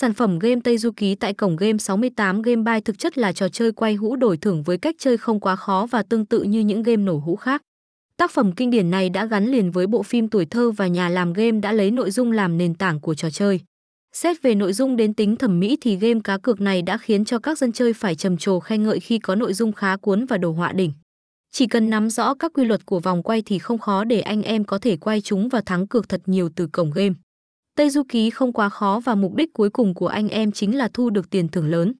Sản phẩm game Tây Du Ký tại cổng game 68 Game Buy thực chất là trò chơi quay hũ đổi thưởng với cách chơi không quá khó và tương tự như những game nổ hũ khác. Tác phẩm kinh điển này đã gắn liền với bộ phim tuổi thơ và nhà làm game đã lấy nội dung làm nền tảng của trò chơi. Xét về nội dung đến tính thẩm mỹ thì game cá cược này đã khiến cho các dân chơi phải trầm trồ khen ngợi khi có nội dung khá cuốn và đồ họa đỉnh. Chỉ cần nắm rõ các quy luật của vòng quay thì không khó để anh em có thể quay chúng và thắng cược thật nhiều từ cổng game. Tây Du Ký không quá khó và mục đích cuối cùng của anh em chính là thu được tiền thưởng lớn.